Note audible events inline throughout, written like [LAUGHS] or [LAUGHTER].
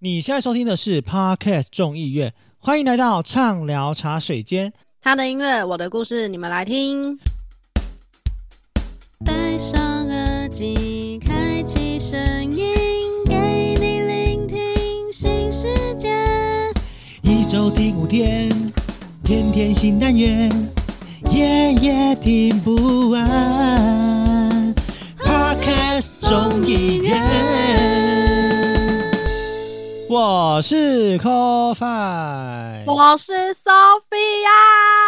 你现在收听的是 Podcast 众议院，欢迎来到畅聊茶水间。他的音乐，我的故事，你们来听。戴上耳机，开启声音，给你聆听新世界。一周听五天，天天新单元，夜夜听不完。Podcast 众议院。我是 Coffee，我是 Sophia。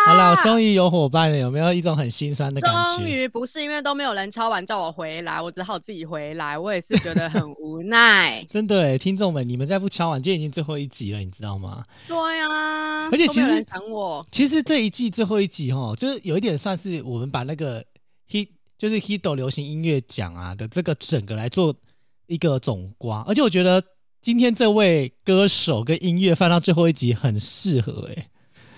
好了，我终于有伙伴了，有没有一种很心酸的感觉？终于不是因为都没有人敲完叫我回来，我只好自己回来。我也是觉得很无奈。[LAUGHS] 真的哎，听众们，你们再不敲完，今天已经最后一集了，你知道吗？对啊，而且其实想我，其实这一季最后一集哦，就是有一点算是我们把那个 Hit 就是 Hito 流行音乐奖啊的这个整个来做一个总瓜，而且我觉得。今天这位歌手跟音乐放到最后一集很适合诶，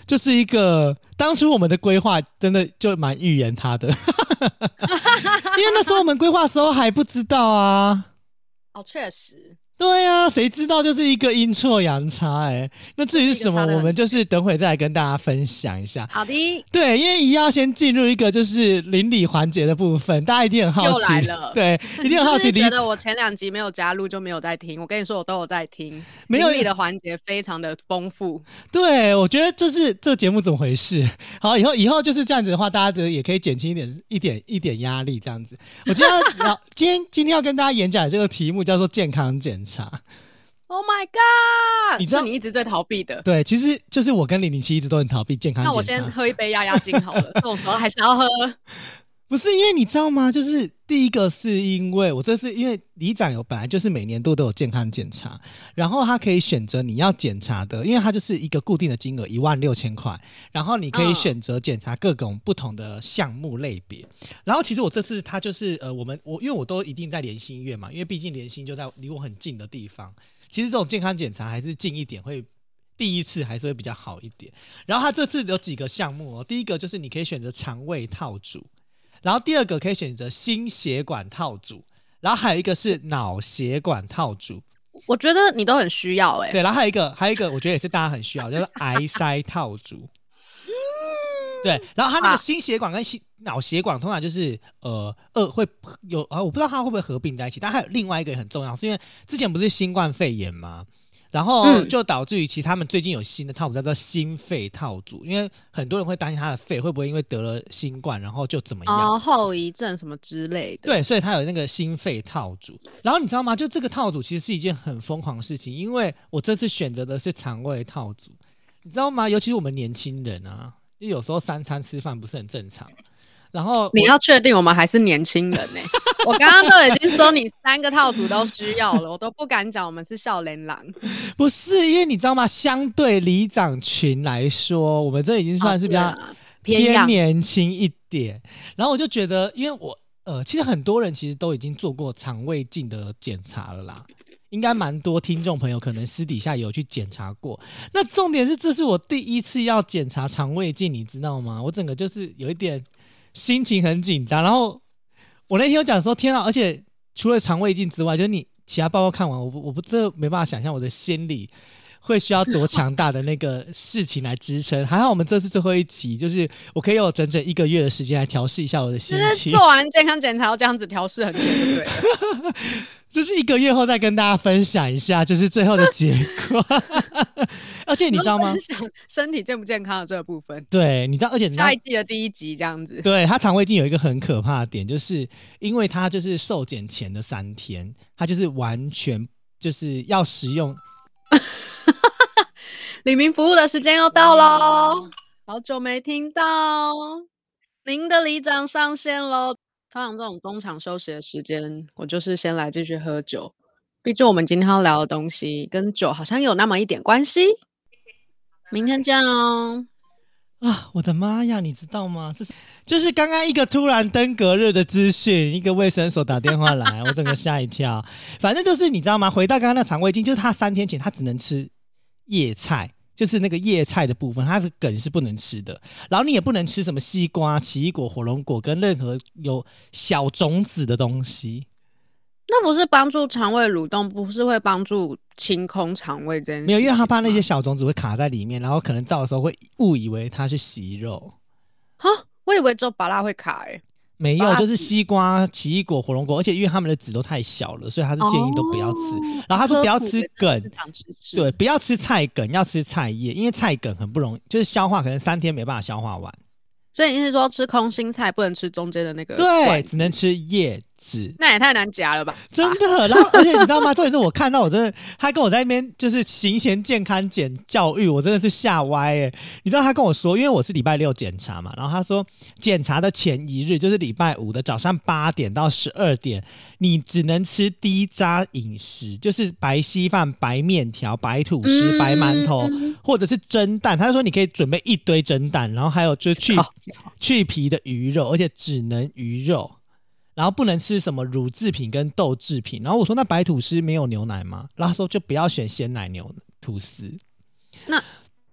就是一个当初我们的规划真的就蛮预言他的，[LAUGHS] [LAUGHS] 因为那时候我们规划的时候还不知道啊。哦，确实。对呀、啊，谁知道就是一个阴错阳差哎。那至于是什么，我们就是等会再来跟大家分享一下。好的。对，因为一要先进入一个就是邻里环节的部分，大家一定很好奇。又来了。[LAUGHS] 对，[LAUGHS] 一定很好奇。你觉得我前两集没有加入就没有在听？我跟你说，我都有在听。没有。你的环节非常的丰富。对，我觉得就是这节目怎么回事？[LAUGHS] 好，以后以后就是这样子的话，大家的也可以减轻一点一点一点压力，这样子。我今天要今天今天要跟大家演讲的这个题目叫做健康检查。Oh my god！你知道是你一直最逃避的，对，其实就是我跟零零七一直都很逃避健康。那我先喝一杯压压惊好了，这种时候还是要喝。不是因为你知道吗？就是第一个是因为我这次因为里长有本来就是每年度都有健康检查，然后他可以选择你要检查的，因为它就是一个固定的金额一万六千块，然后你可以选择检查各种不同的项目类别。然后其实我这次他就是呃，我们我因为我都一定在联心医院嘛，因为毕竟联心就在离我很近的地方。其实这种健康检查还是近一点会第一次还是会比较好一点。然后他这次有几个项目哦，第一个就是你可以选择肠胃套组。然后第二个可以选择心血管套组，然后还有一个是脑血管套组。我觉得你都很需要哎、欸。对，然后还有一个，还有一个，我觉得也是大家很需要，就是 [LAUGHS] 癌塞套组。对，然后它那个心血管跟心脑血管通常就是呃二会有啊，我不知道它会不会合并在一起，但还有另外一个也很重要，是因为之前不是新冠肺炎吗？然后就导致于其实他们最近有新的套组叫做心肺套组，因为很多人会担心他的肺会不会因为得了新冠，然后就怎么样？哦，后遗症什么之类的。对，所以他有那个心肺套组。然后你知道吗？就这个套组其实是一件很疯狂的事情，因为我这次选择的是肠胃套组，你知道吗？尤其是我们年轻人啊，就有时候三餐吃饭不是很正常。然后你要确定我们还是年轻人呢、欸？[LAUGHS] 我刚刚都已经说你三个套组都需要了，我都不敢讲我们是少年郎。不是，因为你知道吗？相对里长群来说，我们这已经算是比较偏年轻一点。然后我就觉得，因为我呃，其实很多人其实都已经做过肠胃镜的检查了啦，应该蛮多听众朋友可能私底下有去检查过。那重点是，这是我第一次要检查肠胃镜，你知道吗？我整个就是有一点。心情很紧张，然后我那天有讲说，天啊！而且除了肠胃镜之外，就是你其他报告看完，我，我不，这没办法想象我的心理会需要多强大的那个事情来支撑。还好我们这次最后一集，就是我可以有整整一个月的时间来调试一下我的心情。就是做完健康检查要这样子调试很久，对。就是一个月后再跟大家分享一下，就是最后的结果。[LAUGHS] 而且你知道吗？身体健不健康的这个部分。对，你知道，而且你下一季的第一集这样子。对，他肠胃镜有一个很可怕的点，就是因为他就是受检前的三天，他就是完全就是要使用。里民服务的时间又到喽，好久没听到您的里长上线喽。通常这种中场休息的时间，我就是先来继续喝酒。毕竟我们今天要聊的东西跟酒好像有那么一点关系。明天见哦！啊，我的妈呀，你知道吗？这是就是刚刚一个突然登革热的资讯，一个卫生所打电话来，我整个吓一跳。反正就是你知道吗？回到刚刚那肠胃镜，就是他三天前他只能吃叶菜。就是那个叶菜的部分，它的梗是不能吃的。然后你也不能吃什么西瓜、奇异果、火龙果跟任何有小种子的东西。那不是帮助肠胃蠕动，不是会帮助清空肠胃这件事？没有，因为他怕那些小种子会卡在里面，然后可能照的时候会误以为它是息肉。哈，我以为只有巴拉会卡诶、欸。没有，就是西瓜、奇异果、火龙果，而且因为它们的籽都太小了，所以他是建议都不要吃。哦、然后他说不要吃梗，[LAUGHS] 对，不要吃菜梗，要吃菜叶，因为菜梗很不容易，就是消化可能三天没办法消化完。所以你是说吃空心菜不能吃中间的那个？对，只能吃叶。那也太难夹了吧！真的，然后而且你知道吗？重点是我看到我真的，他跟我在那边就是行前健康检教育，我真的是吓歪哎！你知道他跟我说，因为我是礼拜六检查嘛，然后他说检查的前一日就是礼拜五的早上八点到十二点，你只能吃低渣饮食，就是白稀饭、白面条、白吐司、白馒头，或者是蒸蛋。他说你可以准备一堆蒸蛋，然后还有就是去去皮的鱼肉，而且只能鱼肉。然后不能吃什么乳制品跟豆制品。然后我说，那白吐司没有牛奶吗？然后他说就不要选鲜奶牛吐司。那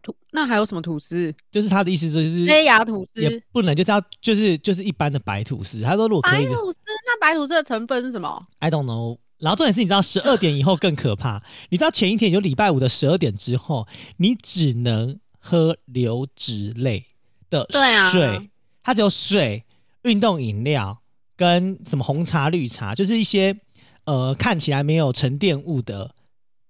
吐那还有什么吐司？就是他的意思就是黑牙吐司也不能，就是要就是就是一般的白吐司。他说如果可以白吐司，那白吐司的成分是什么？I don't know。然后重点是你知道十二点以后更可怕。[LAUGHS] 你知道前一天就礼拜五的十二点之后，你只能喝流质类的水，对啊，它只有水、运动饮料。跟什么红茶、绿茶，就是一些呃看起来没有沉淀物的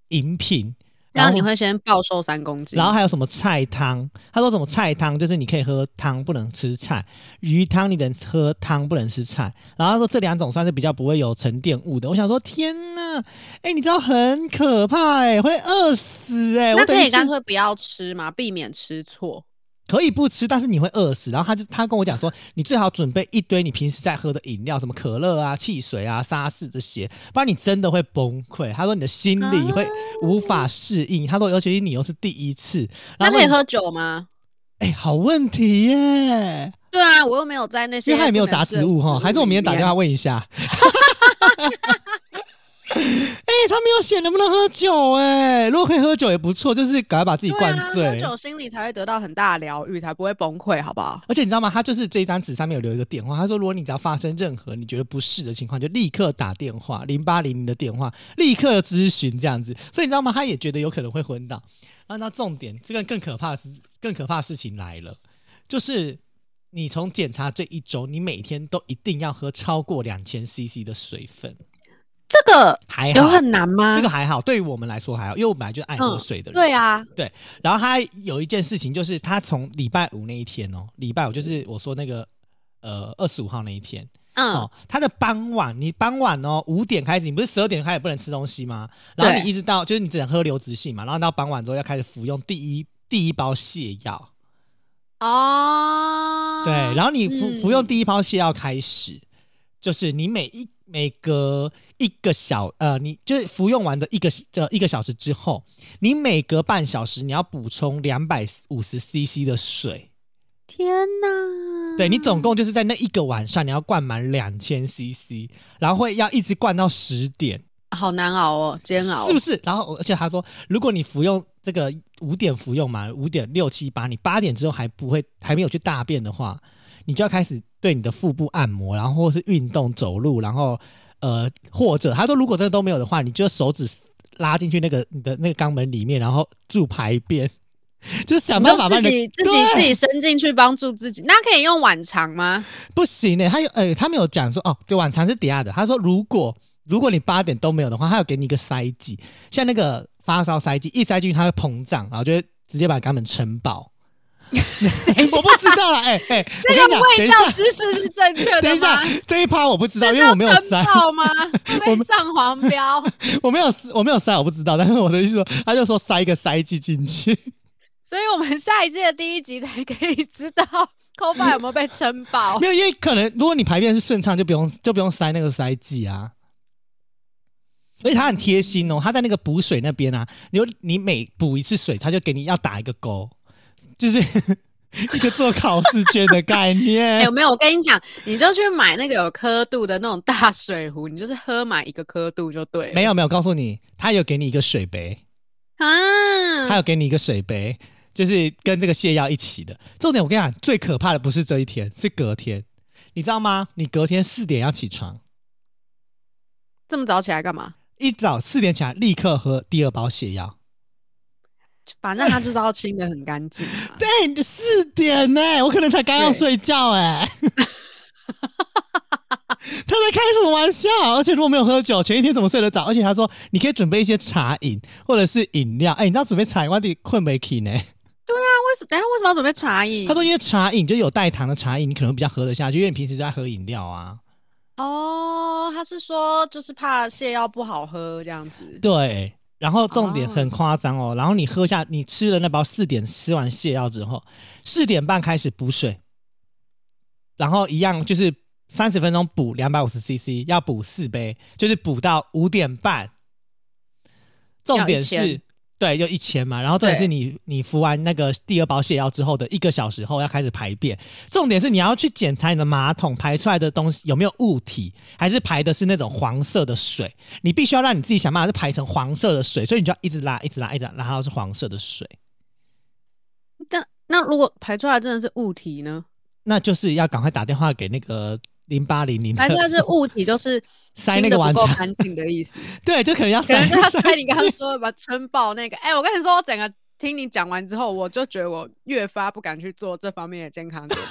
饮品，然后你会先暴瘦三公斤。然后还有什么菜汤？他说什么菜汤就是你可以喝汤，不能吃菜；鱼汤你能喝汤，不能吃菜。然后他说这两种算是比较不会有沉淀物的。我想说天哪，哎、欸，你知道很可怕哎、欸，会饿死哎、欸。那可以干脆不要吃嘛？避免吃错。可以不吃，但是你会饿死。然后他就他跟我讲说，你最好准备一堆你平时在喝的饮料，什么可乐啊、汽水啊、沙士这些，不然你真的会崩溃。他说你的心理会无法适应。他说，尤其是你又是第一次，那可以喝酒吗？哎、欸，好问题耶。对啊，我又没有在那些，因为他也没有杂植物哈。还是我明天打电话问一下。[LAUGHS] [LAUGHS] 哎、欸，他没有写能不能喝酒哎、欸，如果可以喝酒也不错，就是赶快把自己灌醉。啊、喝酒心里才会得到很大的疗愈，才不会崩溃，好不好？而且你知道吗？他就是这张纸上面有留一个电话，他说如果你只要发生任何你觉得不适的情况，就立刻打电话零八零零的电话，立刻咨询这样子。所以你知道吗？他也觉得有可能会昏倒。那那重点，这个更可怕的是更可怕的事情来了，就是你从检查这一周，你每天都一定要喝超过两千 CC 的水分。这个还有很难吗？这个还好，对于我们来说还好，因为我本来就爱喝水的人。嗯、对啊，对。然后他有一件事情，就是他从礼拜五那一天哦，礼拜五就是我说那个呃二十五号那一天，嗯，哦，他的傍晚，你傍晚哦五点开始，你不是十二点开始不能吃东西吗？然后你一直到就是你只能喝流质性嘛，然后到傍晚之后要开始服用第一第一包泻药。哦，对，然后你服、嗯、服用第一包泻药开始，就是你每一。每隔一个小呃，你就是服用完的一个呃一个小时之后，你每隔半小时你要补充两百五十 CC 的水。天哪！对，你总共就是在那一个晚上你要灌满两千 CC，然后会要一直灌到十点，好难熬哦，煎熬是不是？然后而且他说，如果你服用这个五点服用嘛，五点六七八，你八点之后还不会还没有去大便的话，你就要开始。对你的腹部按摩，然后或是运动走路，然后呃，或者他说如果这个都没有的话，你就手指拉进去那个你的那个肛门里面，然后助排便，就是想办法把自己自己自己伸进去帮助自己。那可以用碗肠吗？不行呢、欸，他有呃，他没有讲说哦，对，碗肠是底下的。他说如果如果你八点都没有的话，他要给你一个塞剂，像那个发烧塞剂，一塞进去它会膨胀，然后就会直接把肛门撑爆。[LAUGHS] 我不知道啊，哎、欸、哎，[LAUGHS] 这、欸、个卫教知识是正确的吗？[LAUGHS] 等一下，这一趴我不知道，因为我没有塞。吗？我们上黄标，我没有，我没有塞，我不知道。但是我的意思说，他就说塞一个塞剂进去，所以我们下一季的第一集才可以知道 Coba 有没有被撑爆。没有，因为可能如果你排便是顺畅，就不用就不用塞那个塞剂啊。而且他很贴心哦，他在那个补水那边啊，你你每补一次水，他就给你要打一个勾。就是 [LAUGHS] 一个做考试卷的概念。有 [LAUGHS] 没有？我跟你讲，你就去买那个有刻度的那种大水壶，你就是喝满一个刻度就对了。没有没有，告诉你，他有给你一个水杯啊，他有给你一个水杯，就是跟这个泻药一起的。重点我跟你讲，最可怕的不是这一天，是隔天，你知道吗？你隔天四点要起床。这么早起来干嘛？一早四点起来，立刻喝第二包泻药。反正他就是要清的很干净。[LAUGHS] 对，四点呢、欸，我可能才刚要睡觉哎、欸。[LAUGHS] 他在开什么玩笑？而且如果没有喝酒，前一天怎么睡得着？而且他说你可以准备一些茶饮或者是饮料。哎、欸，你知道准备茶饮，我得困没起呢。对啊，为什么？等下为什么要准备茶饮？他说因为茶饮就有带糖的茶饮，你可能比较喝得下去，因为你平时就在喝饮料啊。哦，他是说就是怕泻药不好喝这样子。对，然后重点很夸张哦，然后你喝下，你吃了那包四点吃完泻药之后，四点半开始补水，然后一样就是三十分钟补两百五十 CC，要补四杯，就是补到五点半。重点是。对，就一千嘛，然后重点是你你服完那个第二包泻药之后的一个小时后要开始排便，重点是你要去检查你的马桶排出来的东西有没有物体，还是排的是那种黄色的水，你必须要让你自己想办法是排成黄色的水，所以你就要一直拉，一直拉，一直拉，然后是黄色的水。但那如果排出来真的是物体呢？那就是要赶快打电话给那个。零八零零，排出来是物体，就是 [LAUGHS] 塞那个完全干净的意思。[LAUGHS] 对，就可能要塞。可能要塞你刚刚说的把撑爆那个。哎、欸，我跟你说，我整个听你讲完之后，我就觉得我越发不敢去做这方面的健康检查。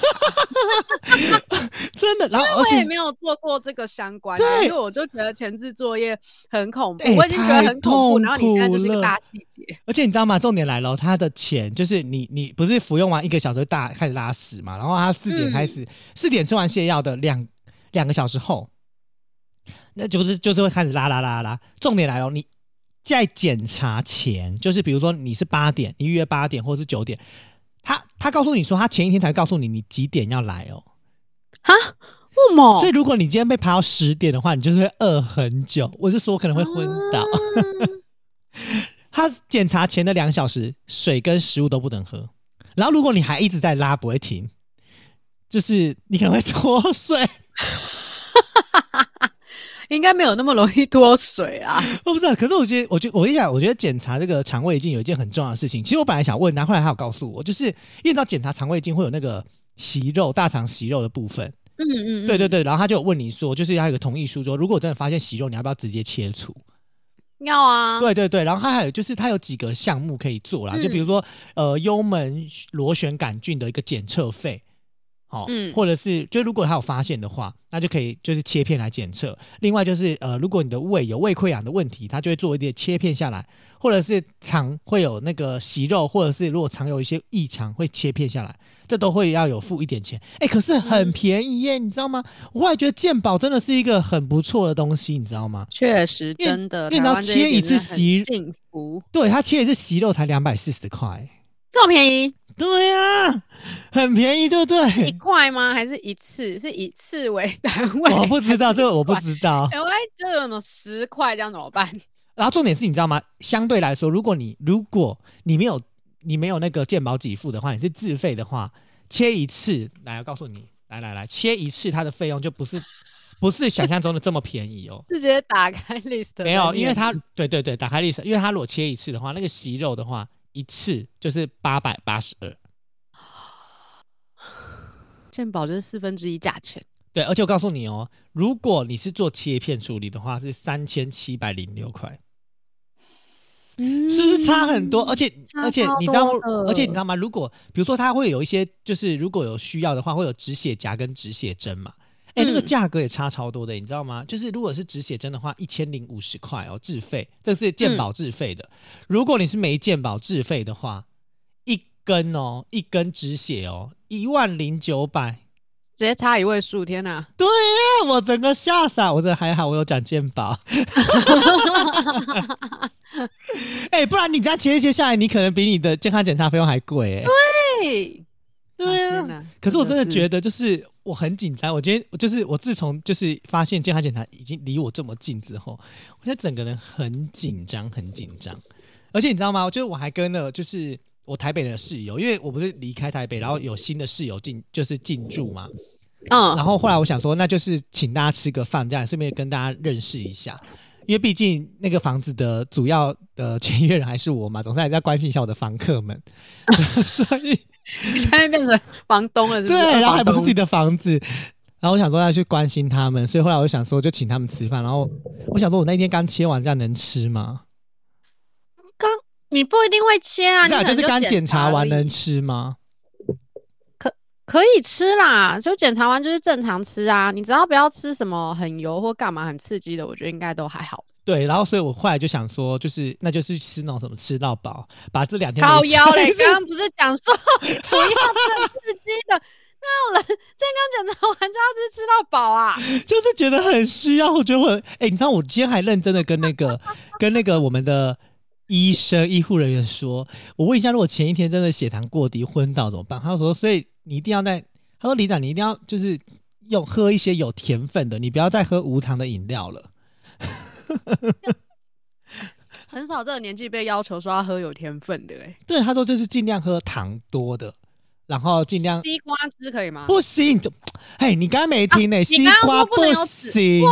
[LAUGHS] 真的，然后我也没有做过这个相关的，对，因为我就觉得前置作业很恐怖，欸、我已经觉得很恐怖，然后你现在就是一个大细节。而且你知道吗？重点来了，他的钱就是你，你不是服用完一个小时大开始拉屎嘛？然后他四点开始，四、嗯、点吃完泻药的两。两个小时后，那就是就是会开始拉拉拉拉。重点来了，你在检查前，就是比如说你是八点，你预约八点或者是九点，他他告诉你说他前一天才告诉你你几点要来哦。啊？为什么？所以如果你今天被排到十点的话，你就是会饿很久。我是说我可能会昏倒。[LAUGHS] 他检查前的两小时，水跟食物都不能喝。然后如果你还一直在拉不会停，就是你可能会脱水。[LAUGHS] 应该没有那么容易脱水啊！我不知道，可是我觉得，我觉得，我跟你讲，我觉得检查这个肠胃镜有一件很重要的事情。其实我本来想问，然后后来他有告诉我，就是因为到检查肠胃镜会有那个息肉、大肠息肉的部分。嗯嗯，嗯，对对对。然后他就有问你说，就是要有一个同意书，说如果真的发现息肉，你要不要直接切除？要啊。对对对。然后他还有就是他有几个项目可以做啦，嗯、就比如说呃幽门螺旋杆菌的一个检测费。好，嗯，或者是就如果他有发现的话，那就可以就是切片来检测。另外就是呃，如果你的胃有胃溃疡的问题，他就会做一点切片下来，或者是肠会有那个息肉，或者是如果肠有一些异常会切片下来，这都会要有付一点钱。哎、欸，可是很便宜耶，你知道吗？我后来觉得健保真的是一个很不错的东西，你知道吗？确实，真的，因为你要切一次息，幸福，对，他切一次息肉才两百四十块，这么便宜。对呀、啊，很便宜，对不对？一块吗？还是一次？是以次为单位？我不知道这个，我不知道。哎，这有什么十块这样怎么办？然后重点是你知道吗？相对来说，如果你如果你没有你没有那个健保给付的话，你是自费的话，切一次，来，我告诉你，来来来，切一次，它的费用就不是 [LAUGHS] 不是想象中的这么便宜哦。是直接打开 list 没有，因为它对对对，打开 list，因为它如果切一次的话，那个息肉的话。一次就是八百八十二，健保就是四分之一价钱。对，而且我告诉你哦，如果你是做切片处理的话，是三千七百零六块，是不是差很多？而且而且你知道，而且你知道吗？如果比如说它会有一些，就是如果有需要的话，会有止血夹跟止血针嘛。哎、欸，那个价格也差超多的，你知道吗？就是如果是止血针的话，一千零五十块哦，自费，这是健保自费的。嗯、如果你是没健保自费的话，一根哦，一根止血哦，一万零九百，直接差一位数，天哪！对呀、啊，我整个吓傻，我这还好，我有讲健保。[LAUGHS] 哎、欸，不然你这样切一切下来，你可能比你的健康检查费用还贵哎。对。对啊，啊可是我真的觉得，就是我很紧张。我今天就是我自从就是发现健康检查已经离我这么近之后，我现在整个人很紧张，很紧张。而且你知道吗？我觉得我还跟了就是我台北的室友，因为我不是离开台北，然后有新的室友进就是进驻嘛。嗯。然后后来我想说，那就是请大家吃个饭，这样顺便跟大家认识一下。因为毕竟那个房子的主要的签约人还是我嘛，总是还是要关心一下我的房客们，[LAUGHS] 所以。你 [LAUGHS] 现在变成房东了是不是？对，然后还不是自己的房子，然后我想说要去关心他们，所以后来我就想说就请他们吃饭。然后我想说，我那天刚切完，这样能吃吗？刚你不一定会切啊，你就是刚检查完能吃吗？可可以吃啦，就检查完就是正常吃啊。你只要不要吃什么很油或干嘛很刺激的，我觉得应该都还好。对，然后所以我后来就想说，就是那就是吃那种什么吃到饱，把这两天靠腰嘞。刚刚不是讲说不要吃刺激的。那有人健康检查完就要吃吃到饱啊？[LAUGHS] 就是觉得很需要，我觉得我哎、欸，你知道我今天还认真的跟那个跟那个我们的医生医护人员说，我问一下，如果前一天真的血糖过低昏倒怎么办？他说，所以你一定要在，他说李长你一定要就是用喝一些有甜分的，你不要再喝无糖的饮料了。[LAUGHS] 很少这个年纪被要求说要喝有天分的哎、欸，对，他说就是尽量喝糖多的。然后尽量西瓜汁可以吗？不行，就哎，你刚刚没听呢、欸啊？西瓜不行，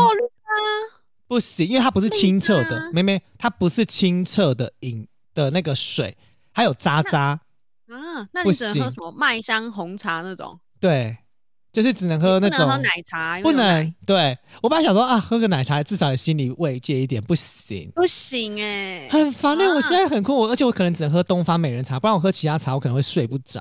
不行，因为它不是清澈的，妹妹，它不是清澈的饮的那个水，还有渣渣啊。那你只能喝什么麦香红茶那种？对，就是只能喝那种。不能喝奶茶，不能。对，我本来想说啊，喝个奶茶至少有心理慰藉一点，不行，不行哎、欸，很烦哎、欸啊，我现在很困，我而且我可能只能喝东方美人茶，不然我喝其他茶我可能会睡不着。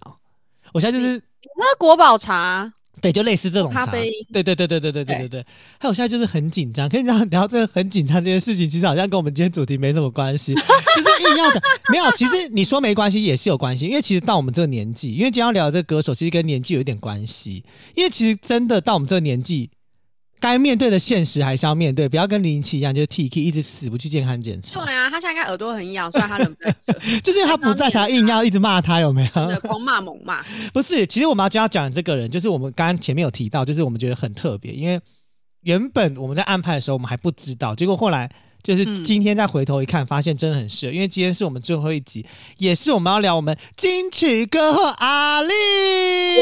我现在就是喝国宝茶，对，就类似这种茶咖啡，对对对对对对对对对。还有现在就是很紧张，可以讲聊这个很紧张这件事情，其实好像跟我们今天主题没什么关系，[LAUGHS] 就是硬要讲。没有，其实你说没关系也是有关系，因为其实到我们这个年纪，因为今天要聊的这个歌手，其实跟年纪有一点关系。因为其实真的到我们这个年纪。该面对的现实还是要面对，不要跟林奇一样，就是 T K 一直死不去健康检查。对啊，他现在应该耳朵很痒，虽然他人不在这，[LAUGHS] 就是他不在才硬要一直骂他，有没有？狂骂猛骂。不是，其实我们要要讲的这个人，就是我们刚刚前面有提到，就是我们觉得很特别，因为原本我们在安排的时候，我们还不知道，结果后来。就是今天再回头一看，发现真的很适合，因为今天是我们最后一集，也是我们要聊我们金曲歌后阿令。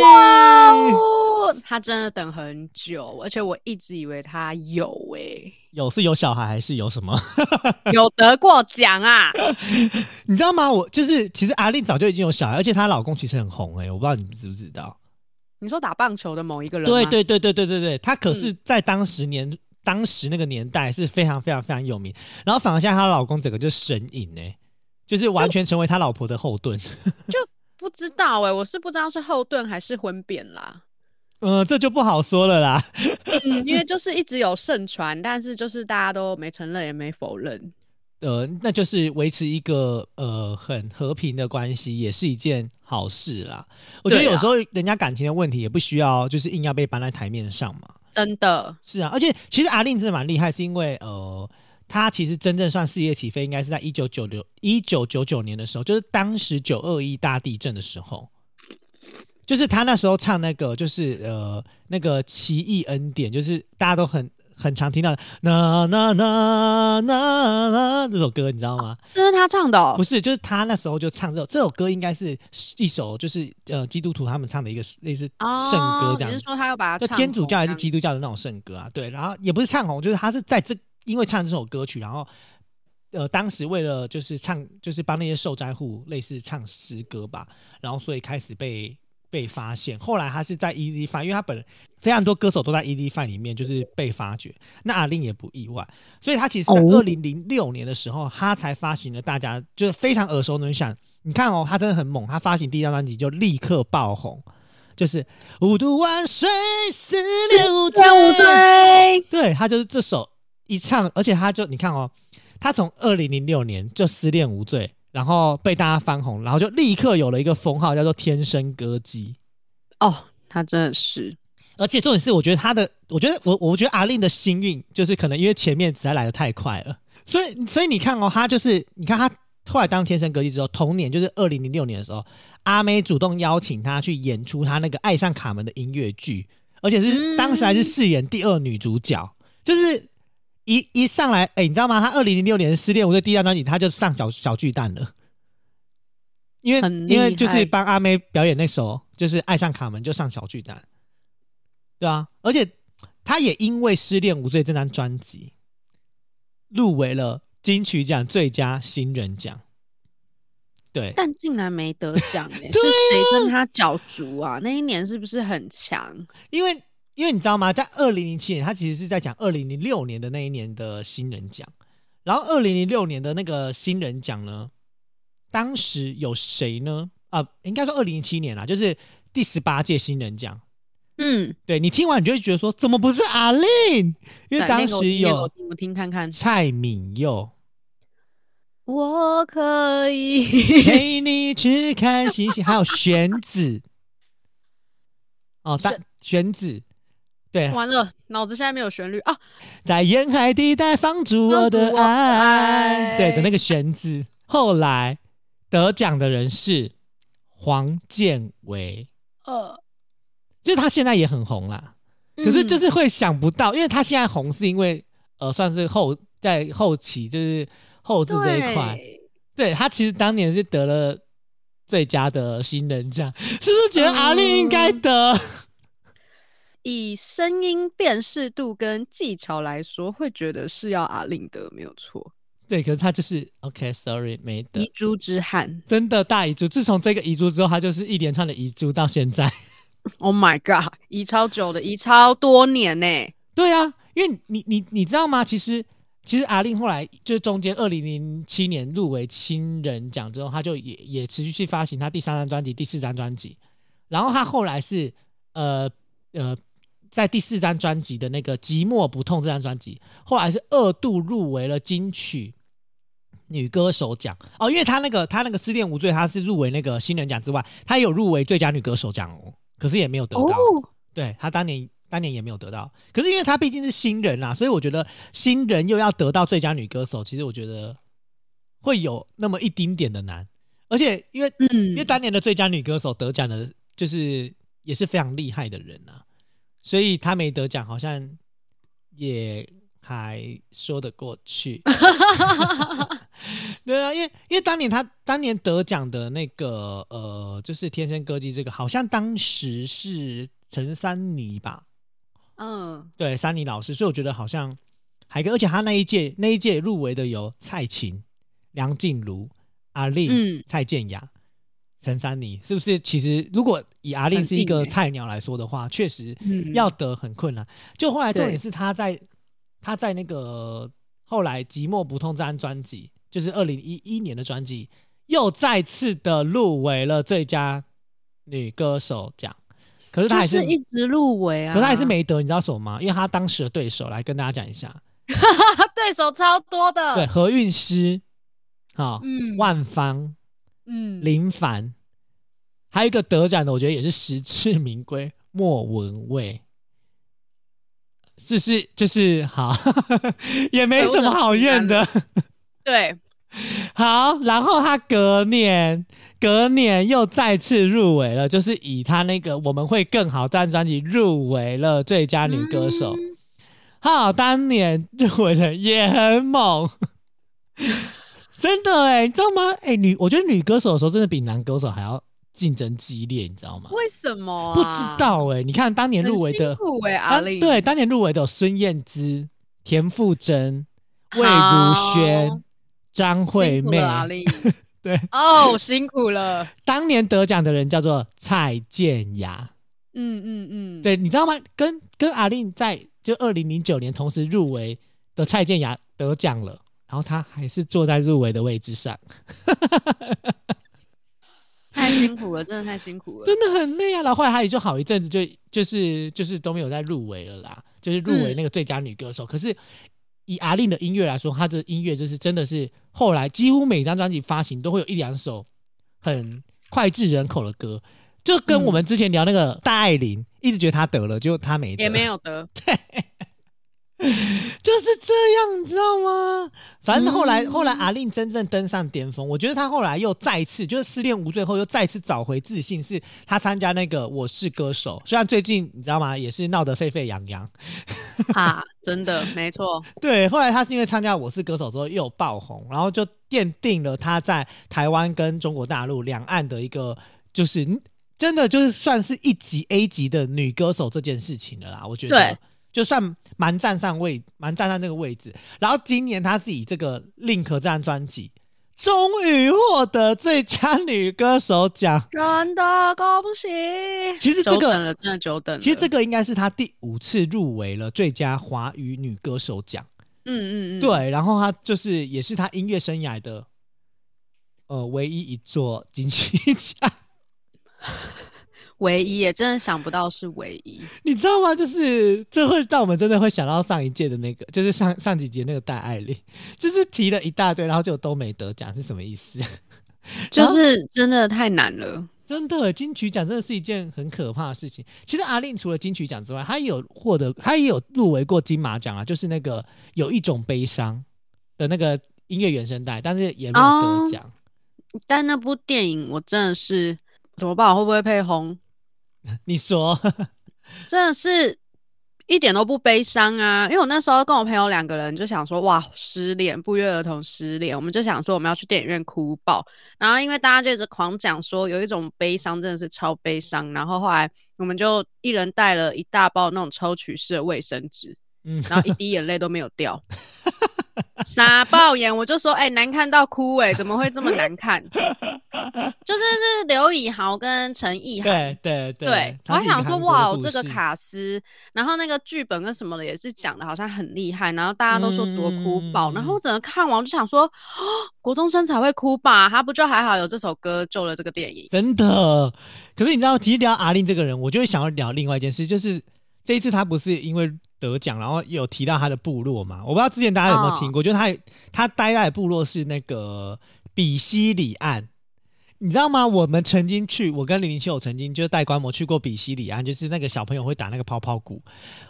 哇哦，他真的等很久，而且我一直以为他有诶、欸，有是有小孩还是有什么？[LAUGHS] [LAUGHS] 有得过奖啊？你知道吗？我就是其实阿令早就已经有小孩，而且她老公其实很红诶、欸，我不知道你们知不知道？你说打棒球的某一个人？对对对对对对对，他可是在当时年。嗯当时那个年代是非常非常非常有名，然后反而现在她老公整个就神隐呢、欸，就是完全成为她老婆的后盾，就不知道哎、欸，我是不知道是后盾还是婚变啦，嗯、[LAUGHS] 呃，这就不好说了啦，嗯，因为就是一直有盛传，但是就是大家都没承认也没否认，[LAUGHS] 呃，那就是维持一个呃很和平的关系，也是一件好事啦。我觉得有时候人家感情的问题也不需要就是硬要被搬在台面上嘛。真的是啊，而且其实阿令真的蛮厉害，是因为呃，他其实真正算事业起飞，应该是在一九九六一九九九年的时候，就是当时九二一大地震的时候，就是他那时候唱那个，就是呃那个奇异恩典，就是大家都很。很常听到的那那那那那这首歌，你知道吗？这是他唱的哦？不是，就是他那时候就唱这首这首歌，应该是一首就是呃基督徒他们唱的一个类似圣歌这样。只、哦、是说他要把它，就天主教还是基督教的那种圣歌啊？对，然后也不是唱红，就是他是在这因为唱这首歌曲，然后呃当时为了就是唱就是帮那些受灾户类似唱诗歌吧，然后所以开始被。被发现，后来他是在 Easy Five，因为他本人非常多歌手都在 Easy Five 里面就是被发掘，那阿令也不意外，所以他其实在二零零六年的时候，他才发行了大家就是非常耳熟能详。你看哦，他真的很猛，他发行第一张专辑就立刻爆红，就是五度万岁，失恋无罪，对，他就是这首一唱，而且他就你看哦，他从二零零六年就失恋无罪。然后被大家翻红，然后就立刻有了一个封号，叫做“天生歌姬”。哦，他真的是，而且重点是，我觉得他的，我觉得我，我觉得阿令的幸运，就是可能因为前面实在来的太快了，所以，所以你看哦，他就是，你看他后来当天生歌姬之后，同年就是二零零六年的时候，阿妹主动邀请他去演出他那个《爱上卡门》的音乐剧，而且是当时还是饰演第二女主角，嗯、就是。一一上来，哎、欸，你知道吗？他二零零六年失恋，我的第一张专辑，他就上小小巨蛋了。因为因为就是帮阿妹表演那首，就是《爱上卡门》，就上小巨蛋。对啊，而且他也因为《失恋无罪》这张专辑入围了金曲奖最佳新人奖。对，但竟然没得奖哎、欸啊，是谁跟他角逐啊？那一年是不是很强？因为因为你知道吗？在二零零七年，他其实是在讲二零零六年的那一年的新人奖。然后二零零六年的那个新人奖呢，当时有谁呢？啊、呃，应该说二零零七年啦，就是第十八届新人奖。嗯，对，你听完你就会觉得说，怎么不是 A-Lin？因为当时有我听，我听看看蔡敏佑，我可以陪你去看星星，还有玄子。哦，[LAUGHS] 大玄子。对，完了，脑子现在没有旋律。啊！在沿海地带放逐我的爱，对的那个弦子。后来得奖的人是黄建为，呃，就是他现在也很红啦，可是就是会想不到，嗯、因为他现在红是因为呃，算是后在后期就是后置这一块，对，对他其实当年是得了最佳的新人奖，是不是觉得 A-Lin 应该得？嗯以声音辨识度跟技巧来说，会觉得是要 A-Lin 的没有错。对，可是他就是 OK，Sorry，、okay, 没得。遗珠之憾，真的大遗珠。自从这个遗珠之后，他就是一连串的遗珠到现在。[LAUGHS] Oh my god，遗超久的，遗超多年呢。对啊，因为你你你知道吗？其实其实 A-Lin 后来就是中间二零零七年入围新人奖之后，他就也也持续去发行他第三张专辑、第四张专辑，然后他后来是呃呃。呃在第四张专辑的那个《寂寞不痛》这张专辑，后来是二度入围了金曲女歌手奖。哦，因为他那个他那个《失恋无罪》，他是入围那个新人奖之外，他也有入围最佳女歌手奖哦，可是也没有得到。哦、对他当年当年也没有得到，可是因为他毕竟是新人啦，所以我觉得新人又要得到最佳女歌手，其实我觉得会有那么一丁点的难，而且因为、嗯、因为当年的最佳女歌手得奖的，就是也是非常厉害的人啊。所以他没得奖，好像也还说得过去。[LAUGHS] 对啊，因为因为当年他当年得奖的那个呃，就是天生歌姬这个，好像当时是陈珊妮吧？嗯，对，珊妮老师。所以我觉得好像还跟，而且他那一届那一届入围的有蔡琴、梁静茹、A-Lin、嗯、蔡健雅。陈珊妮是不是？其实如果以 A-Lin 是一个菜鸟来说的话，确实要得很困难。就后来重点是他在他在那个后来《寂寞不痛》这张专辑，就是二零一一年的专辑，又再次的入围了最佳女歌手奖。可是他还是，是一直入围啊，可是他还是没得。你知道什么吗？因为他当时的对手来跟大家讲一下，[LAUGHS] 对手超多的，对何韵诗，好，嗯，万芳。嗯，林凡，还有一个得奖的，我觉得也是实至名归，莫文蔚，就是？就是好，[LAUGHS] 也没什么好怨的。对，[LAUGHS] 好，然后他隔年，隔年又再次入围了，就是以他那个《我们会更好》这张专辑入围了最佳女歌手。嗯、好，当年入围的也很猛。真的哎、欸，你知道吗？哎、欸，女，我觉得女歌手的时候真的比男歌手还要竞争激烈，你知道吗？为什么、啊？不知道哎、欸。你看当年入围的，对，当年入围的有孙燕姿、田馥甄、魏如萱、张惠妹。[LAUGHS] 对哦，辛苦了。当年得奖的人叫做蔡健雅。嗯嗯嗯，对，你知道吗？跟跟 A-Lin 在就二零零九年同时入围的蔡健雅得奖了。然后他还是坐在入围的位置上，[LAUGHS] 太辛苦了，真的太辛苦了，真的很累啊！然后后来他也就好一阵子就就是就是都没有再入围了啦，就是入围那个最佳女歌手。嗯、可是以 A-Lin 的音乐来说，他的音乐就是真的是后来几乎每张专辑发行都会有一两首很脍炙人口的歌，就跟我们之前聊那个戴爱玲，一直觉得她得了，就她没得，也没有得，对。[LAUGHS] [LAUGHS] 就是这样，你知道吗？反正后来，嗯、后来 A-Lin 真正登上巅峰，我觉得他后来又再次就是失恋无罪后，又再次找回自信，是他参加那个《我是歌手》，虽然最近你知道吗，也是闹得沸沸扬扬 [LAUGHS] 啊，真的没错。[LAUGHS] 对，后来他是因为参加《我是歌手》之后又爆红，然后就奠定了他在台湾跟中国大陆两岸的一个，就是真的就是算是一级 A 级的女歌手这件事情了啦。我觉得。对。就算蛮站上位，蛮站上那个位置。然后今年他是以这个《Link》这张专辑终于获得最佳女歌手奖，真的恭喜！其实这个久等了，真的久等了。其实这个应该是她第五次入围了最佳华语女歌手奖。嗯嗯嗯，对，然后她就是也是她音乐生涯的呃唯一一座金曲奖。唯一也真的想不到是唯一，你知道吗？就是这会让我们真的会想到上一届的那个，就是上上几届那个戴爱玲，就是提了一大堆，然后就都没得奖，是什么意思？[LAUGHS] 就是真的太难了，真的金曲奖真的是一件很可怕的事情。其实阿令除了金曲奖之外，他也有获得，他也有入围过金马奖啊，就是那个有一种悲伤的那个音乐原声带，但是也没有得奖。哦，但那部电影我真的是怎么办？会不会配红？[LAUGHS] 你说，[LAUGHS] 真的是一点都不悲伤啊！因为我那时候跟我朋友两个人就想说，哇，失恋，不约而同失恋，我们就想说我们要去电影院哭爆。然后因为大家就一直狂讲说有一种悲伤真的是超悲伤，然后后来我们就一人带了一大包那种抽取式的卫生纸，嗯，然后一滴眼泪都没有掉。[LAUGHS] [LAUGHS] 傻爆眼，我就说，哎、欸，难看到哭，哎，怎么会这么难看？[LAUGHS] 就是是刘以豪跟陈意涵，对对对，对我还想说，哇，这个卡斯，然后那个剧本跟什么的也是讲的，好像很厉害，然后大家都说多哭爆，嗯、然后我整个看完我就想说，哦，国中生才会哭吧？他不就还好有这首歌救了这个电影？真的，可是你知道，其实聊阿令这个人，我就会想要聊另外一件事，就是这一次他不是因为。得奖，然后有提到他的部落嘛？我不知道之前大家有没有听过，哦、就他他待在的部落是那个比西里岸，你知道吗？我们曾经去，我跟零零七有曾经就带观摩去过比西里岸，就是那个小朋友会打那个泡泡鼓。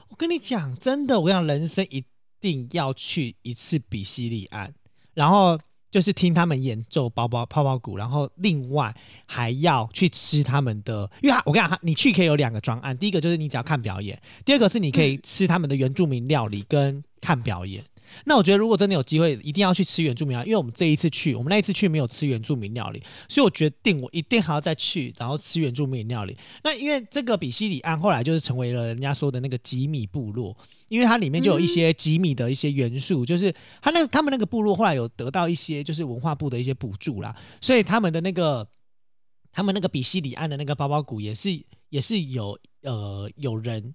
我跟你讲，真的，我跟你讲，人生一定要去一次比西里岸，然后。就是听他们演奏包包泡泡鼓，然后另外还要去吃他们的，因为我跟你讲，你去可以有两个专案，第一个就是你只要看表演，第二个是你可以吃他们的原住民料理跟看表演。那我觉得，如果真的有机会，一定要去吃原住民料理，因为我们这一次去，我们那一次去没有吃原住民料理，所以我决定我一定还要再去，然后吃原住民料理。那因为这个比西里安后来就是成为了人家说的那个吉米部落，因为它里面就有一些吉米的一些元素，嗯、就是他那他们那个部落后来有得到一些就是文化部的一些补助啦，所以他们的那个他们那个比西里安的那个包包谷也是也是有呃有人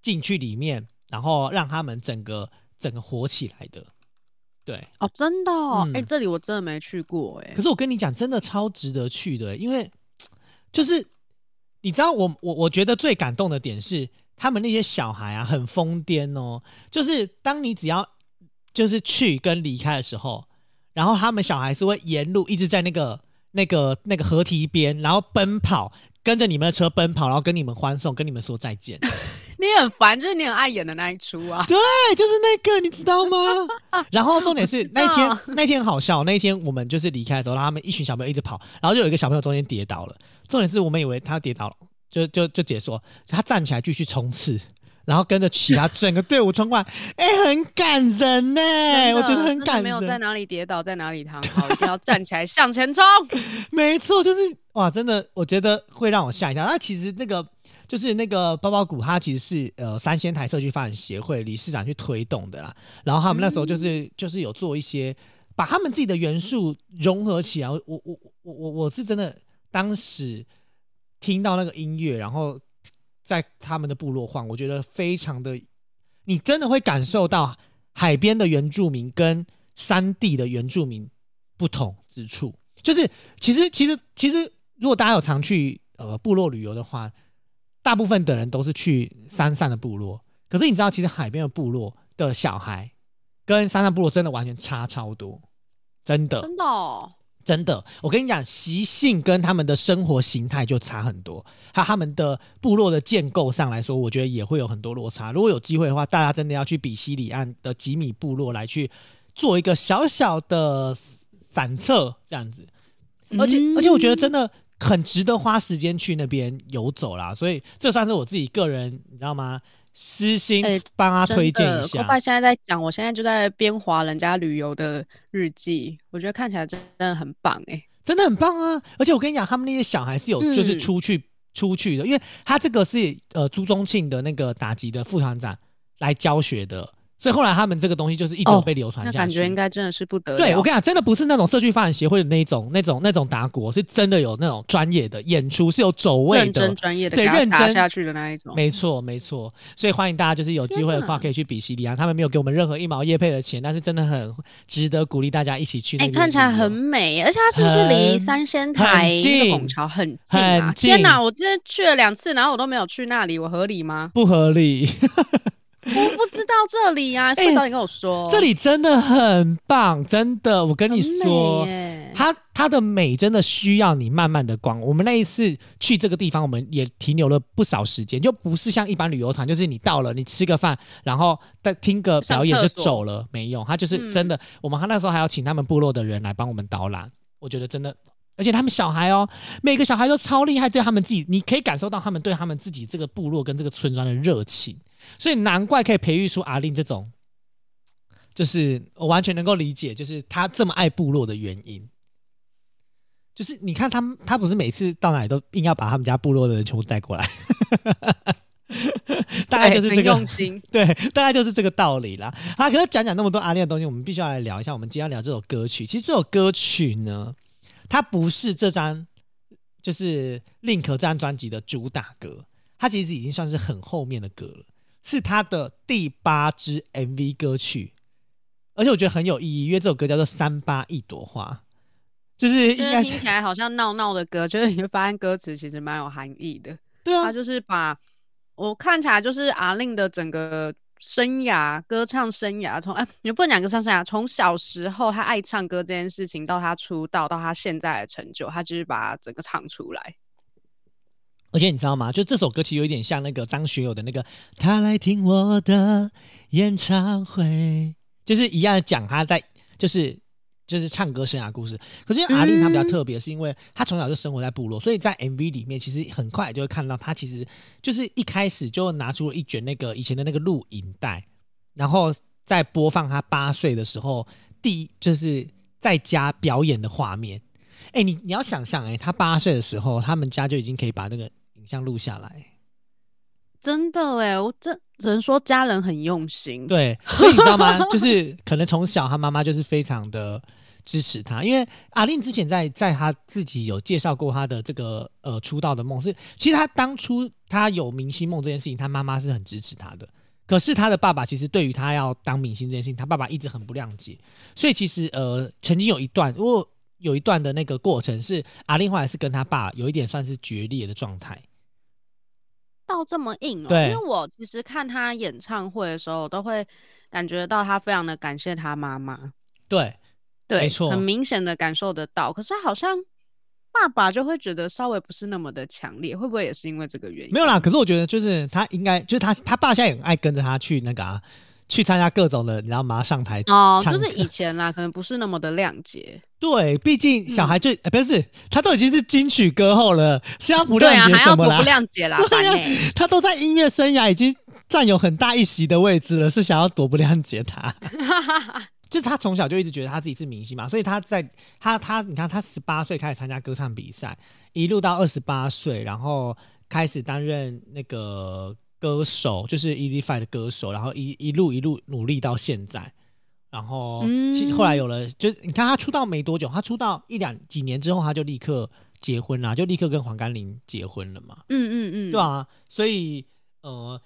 进去里面，然后让他们整个。整个火起来的，对。哦，真的，哎、嗯。欸，这里我真的没去过，哎，可是我跟你讲，真的超值得去的，因为就是你知道我，我我我觉得最感动的点是，他们那些小孩啊，很疯癫哦，就是当你只要就是去跟离开的时候，然后他们小孩是会沿路一直在那个那个那个河堤边，然后奔跑，跟着你们的车奔跑，然后跟你们欢送，跟你们说再见。你很烦，就是你很爱演的那一出啊。对，就是那个，你知道吗？[LAUGHS] 然后重点是那一天，那一天好笑。那一天我们就是离开的时候，然后他们一群小朋友一直跑，然后就有一个小朋友中间跌倒了。重点是我们以为他跌倒了，就就就解说他站起来继续冲刺，然后跟着其他整个队伍冲过来，[LAUGHS] 哎、欸，很感人呢、欸。我觉得很感人。没有在哪里跌倒，在哪里躺好，一定要站起来向前冲。[LAUGHS] 没错，就是哇，真的，我觉得会让我吓一跳。那其实那个。就是那个包包谷，它其实是呃三仙台社区发展协会理事长去推动的啦。然后他们那时候就是、嗯、就是有做一些，把他们自己的元素融合起来。我我我我我是真的当时听到那个音乐，然后在他们的部落晃，我觉得非常的，你真的会感受到海边的原住民跟山地的原住民不同之处。就是其实其实其实，如果大家有常去呃部落旅游的话。大部分的人都是去山上的部落，可是你知道，其实海边的部落的小孩跟山上部落真的完全差超多，真的，真的、哦，真的。我跟你讲，习性跟他们的生活形态就差很多，还有他们的部落的建构上来说，我觉得也会有很多落差。如果有机会的话，大家真的要去比西里岸的吉米部落来去做一个小小的散策，这样子。而且，嗯、而且我觉得真的。很值得花时间去那边游走啦，所以这算是我自己个人，你知道吗？私心帮他推荐一下。我、欸、现在在讲，我现在就在边划人家旅游的日记，我觉得看起来真的很棒哎、欸，真的很棒啊！而且我跟你讲，他们那些小孩是有就是出去、嗯、出去的，因为他这个是呃朱宗庆的那个打击的副团长来教学的，所以后来他们这个东西就是一直被流传下去，哦、感觉应该真的是不得了。对，我跟你讲，真的不是那种社区发展协会的那种、那种、那种打鼓，是真的有那种专业的演出，是有走位的、认真专业的，对，认真下去的那一种。没错，没错。所以欢迎大家，就是有机会的话，可以去比西里安。他们没有给我们任何一毛业配的钱，但是真的很值得鼓励大家一起去。哎、欸，看起来很美，而且它是不是离三仙台那个拱桥很近啊？很近。天哪，我今天去了两次，然后我都没有去那里，我合理吗？不合理。我不知道这里啊，是不是早点跟我说？这里真的很棒，真的，我跟你说，它它的美真的需要你慢慢的逛。我们那一次去这个地方，我们也停留了不少时间，就不是像一般旅游团，就是你到了，你吃个饭，然后再听个表演就走了，没用。他就是真的，嗯、我们他那时候还要请他们部落的人来帮我们导览。我觉得真的，而且他们小孩哦，每个小孩都超厉害，对他们自己，你可以感受到他们对他们自己这个部落跟这个村庄的热情。所以难怪可以培育出阿令这种，就是我完全能够理解，就是他这么爱部落的原因。就是你看他，他不是每次到哪里都硬要把他们家部落的人全部带过来，[LAUGHS] 大概就是这个用心，[LAUGHS] 对，大概就是这个道理啦。啊，可是讲讲那么多阿令的东西，我们必须要来聊一下。我们今天要聊这首歌曲，其实这首歌曲呢，它不是这张就是 Link 这张专辑的主打歌，它其实已经算是很后面的歌了。是他的第八支 MV 歌曲，而且我觉得很有意义，因为这首歌叫做《三八一朵花》，就是应该听起来好像闹闹的歌，就是你会发现歌词其实蛮有含义的。对啊，他就是把我看起来就是阿令的整个生涯，歌唱生涯，从哎，你不能讲歌唱生涯，从小时候他爱唱歌这件事情，到他出道，到他现在的成就，他就是把整个唱出来。而且你知道吗？就这首歌其实有一点像那个张学友的那个“他来听我的演唱会”，就是一样讲他在就是就是唱歌生涯故事。可是阿令他比较特别，是因为他从小就生活在部落，所以在 MV 里面其实很快就会看到他其实就是一开始就拿出了一卷那个以前的那个录影带，然后再播放他八岁的时候第一就是在家表演的画面。哎，你你要想象，哎，他八岁的时候，他们家就已经可以把那个。影像录下来，真的哎，我这只能说家人很用心。对，所以你知道吗？[LAUGHS] 就是可能从小他妈妈就是非常的支持他，因为阿令之前在在他自己有介绍过他的这个呃出道的梦是，其实他当初他有明星梦这件事情，他妈妈是很支持他的。可是他的爸爸其实对于他要当明星这件事情，他爸爸一直很不谅解。所以其实呃曾经有一段，如果有一段的那个过程是阿令后来是跟他爸有一点算是决裂的状态。到这么硬哦，对，因为我其实看他演唱会的时候，都会感觉到他非常的感谢他妈妈。对，对，没错，很明显的感受得到。可是好像爸爸就会觉得稍微不是那么的强烈，会不会也是因为这个原因？没有啦，可是我觉得就是他应该，就是他他爸现在也很爱跟着他去那个啊。去参加各种的，你知道吗？上台哦，就是以前啦，可能不是那么的谅解。对，毕竟小孩就、嗯欸、不是他都已经是金曲歌后了，是要不谅解什么啦？还要不谅解啦？[LAUGHS] 对呀、啊，他都在音乐生涯已经占有很大一席的位置了，是想要躲不谅解他？[LAUGHS] 就是他从小就一直觉得他自己是明星嘛，所以他在他他你看他十八岁开始参加歌唱比赛，一路到二十八岁，然后开始担任那个。歌手就是 Easy Five 的歌手，然后一一路一路努力到现在，然后后来有了，就你看他出道没多久，他出道一两几年之后，他就立刻结婚了，就立刻跟黄甘霖结婚了嘛。嗯嗯嗯，对啊，所以呃，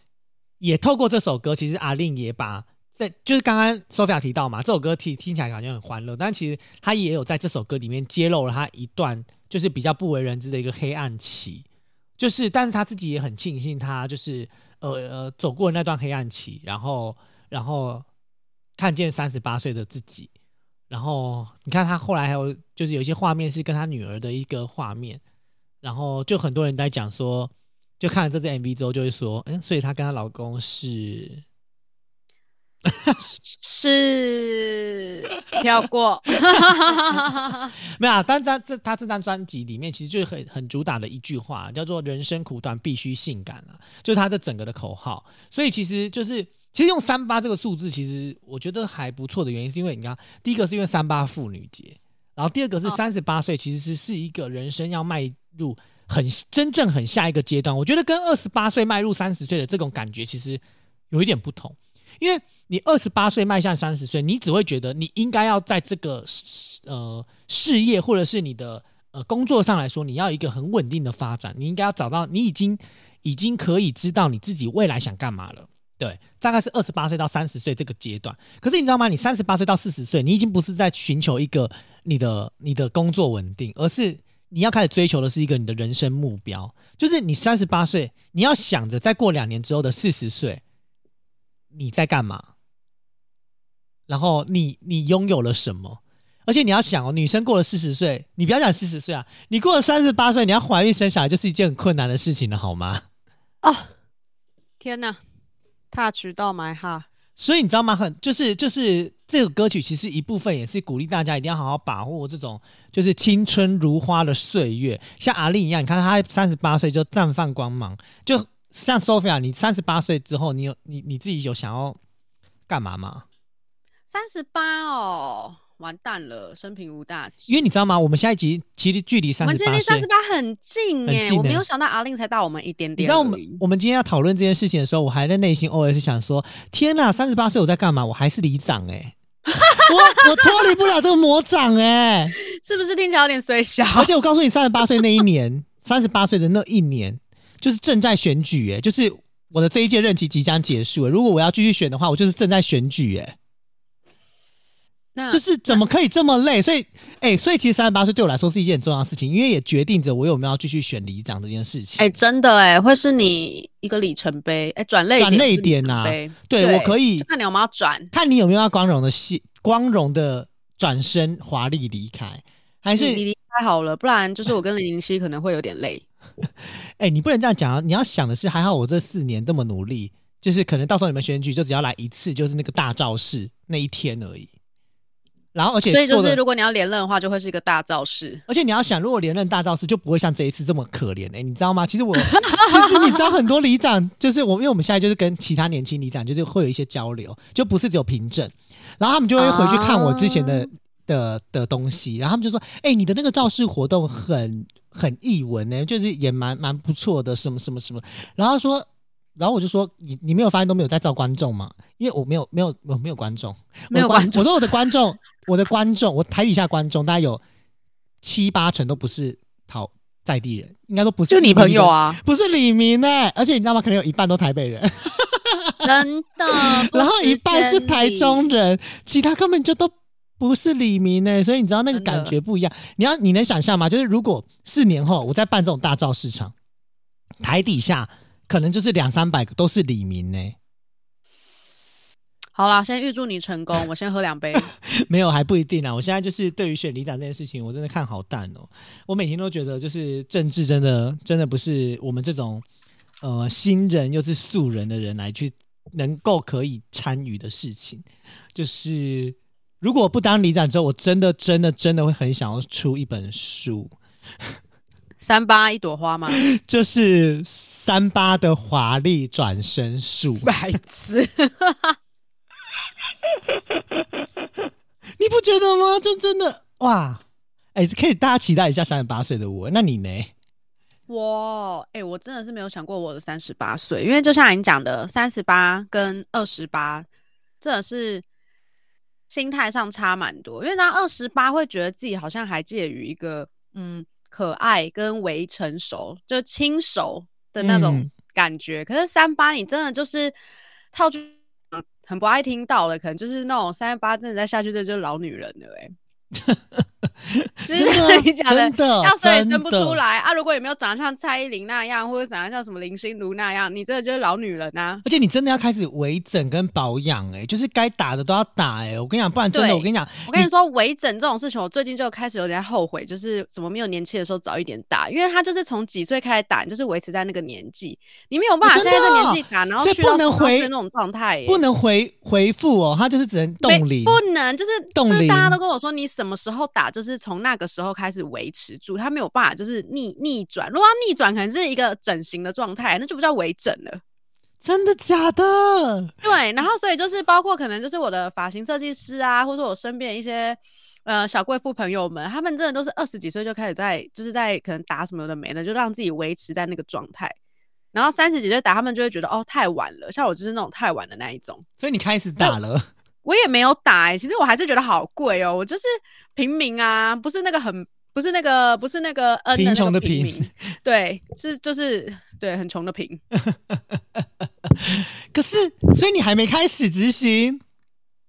也透过这首歌，其实阿令也把在就是刚刚 Sophia 提到嘛，这首歌听听起来感觉很欢乐，但其实他也有在这首歌里面揭露了他一段就是比较不为人知的一个黑暗期，就是但是他自己也很庆幸他就是。呃呃，走过那段黑暗期，然后然后看见三十八岁的自己，然后你看他后来还有就是有一些画面是跟他女儿的一个画面，然后就很多人在讲说，就看了这支 MV 之后就会说，嗯，所以她跟她老公是。是跳过，[LAUGHS] 没有啊。但在这他这张专辑里面，其实就很很主打的一句话，叫做“人生苦短，必须性感”啊，就是他这整个的口号。所以其实就是，其实用三八这个数字，其实我觉得还不错的原因，是因为你看，第一个是因为三八妇女节，然后第二个是三十八岁，其实是是一个人生要迈入很真正很下一个阶段。我觉得跟二十八岁迈入三十岁的这种感觉，其实有一点不同。因为你二十八岁迈向三十岁，你只会觉得你应该要在这个呃事业或者是你的呃工作上来说，你要一个很稳定的发展，你应该要找到你已经已经可以知道你自己未来想干嘛了。对，大概是二十八岁到三十岁这个阶段。可是你知道吗？你三十八岁到四十岁，你已经不是在寻求一个你的你的工作稳定，而是你要开始追求的是一个你的人生目标。就是你三十八岁，你要想着再过两年之后的四十岁，你在干嘛？然后你你拥有了什么？而且你要想哦，女生过了四十岁，你不要讲四十岁啊，你过了三十八岁，你要怀孕生小孩就是一件很困难的事情了，好吗？哦，天哪！他渠道买哈，所以你知道吗？很就是就是这个歌曲，其实一部分也是鼓励大家一定要好好把握这种就是青春如花的岁月。像阿令一样，你看他三十八岁就绽放光芒，就像 Sophia，你三十八岁之后，你有你你自己有想要干嘛吗？三十八哦。完蛋了，生平无大志。因为你知道吗？我们下一集其实距离三十八，我们距离三十八很近哎、欸，我没有想到阿令才大我们一点点。你知道我们我们今天要讨论这件事情的时候，我还在内心 OS 想说：天哪，三十八岁我在干嘛？我还是里长哎、[LAUGHS] 欸，我我脱离不了这个魔掌哎、欸，是不是听起来有点衰小？而且我告诉你，三十八岁那一年，[LAUGHS] 三十八岁的那一年，就是正在选举哎、欸，就是我的这一届任期即将结束、欸。如果我要继续选的话，我就是正在选举哎、欸。就是怎么可以这么累？所以，哎、欸，所以其实三十八岁对我来说是一件很重要的事情，因为也决定着我有没有要继续选里长这件事情。哎、欸，真的哎、欸，会是你一个里程碑。哎、欸，转捩转捩点呐、啊，对，对我可以看你有没有转，看你有没有要光荣的戏，光荣的转身华丽离开，还是你离开好了？不然就是我跟零零七可能会有点累。[LAUGHS] 哎、欸，你不能这样讲啊！你要想的是，还好我这四年这么努力，就是可能到时候你们选举就只要来一次，就是那个大造势那一天而已。然后，而且所以就是，如果你要连任的话，就会是一个大造势。而且你要想，如果连任大造势，就不会像这一次这么可怜哎、欸，你知道吗？其实我，[LAUGHS] 其实你知道，很多里长就是我，因为我们现在就是跟其他年轻里长就是会有一些交流，就不是只有凭证，然后他们就会回去看我之前的、啊、的的东西，然后他们就说：“哎、欸，你的那个造势活动很很译文呢、欸，就是也蛮蛮不错的，什么什么什么。”然后说。然后我就说，你你没有发现都没有在招观众吗？因为我没有没有我没有观众，没有观众。我说我的观众，我的观众，我台底下观众大概有七八成都不是讨在地人，应该都不是。就你朋友啊？不是李明哎、欸，而且你知道吗？可能有一半都台北人，真的。[LAUGHS] 然后一半是台中人，其他根本就都不是李明哎、欸，所以你知道那个感觉不一样。你要你能想象吗？就是如果四年后我在办这种大造市场，台底下。可能就是两三百个都是李明呢。[LAUGHS] 好啦，先预祝你成功。[LAUGHS] 我先喝两杯。[LAUGHS] 没有，还不一定啊。我现在就是对于选里长这件事情，我真的看好淡哦。我每天都觉得，就是政治真的真的不是我们这种呃新人又是素人的人来去能够可以参与的事情。就是如果不当里长之后，我真的真的真的会很想要出一本书。三八一朵花吗？[LAUGHS] 就是三八的华丽转身术。白痴，[LAUGHS] 你不觉得吗？这真的哇！哎、欸，可以大家期待一下三十八岁的我。那你呢？我哎、欸，我真的是没有想过我的三十八岁，因为就像你讲的，三十八跟二十八真的是心态上差蛮多。因为他二十八会觉得自己好像还介于一个嗯。可爱跟微成熟，就轻熟的那种感觉。嗯、可是三八，你真的就是套句很不爱听到的，可能就是那种三十八，真的再下去，这就是老女人了、欸，哎。[LAUGHS] [LAUGHS] 就是？[LAUGHS] 你讲的，的，要生也生不出来啊！如果也没有长得像蔡依林那样，或者长得像什么林心如那样，你真的就是老女人啊！而且你真的要开始微整跟保养，哎，就是该打的都要打，哎，我跟你讲，不然真的，我跟你讲，我跟你说，微整这种事情，我最近就开始有点后悔，就是怎么没有年轻的时候早一点打，因为他就是从几岁开始打，就是维持在那个年纪，你没有办法现在这年纪打，然后去到十八岁那种状态，不能回回复哦，他就是只能冻龄，不能就是就是大家都跟我说，你什么时候打，就是从那个时候。开始维持住，他没有办法，就是逆逆转。如果他逆转，可能是一个整形的状态，那就不叫微整了。真的假的？对，然后所以就是包括可能就是我的发型设计师啊，或者我身边一些呃小贵妇朋友们，他们真的都是二十几岁就开始在就是在可能打什么的没的，就让自己维持在那个状态。然后三十几岁打，他们就会觉得哦太晚了。像我就是那种太晚的那一种，所以你开始打了，我也没有打哎、欸。其实我还是觉得好贵哦，我就是平民啊，不是那个很，不是那个，不是那个嗯，贫穷的贫，[LAUGHS] 对，是就是对很穷的贫。[LAUGHS] 可是，所以你还没开始执行？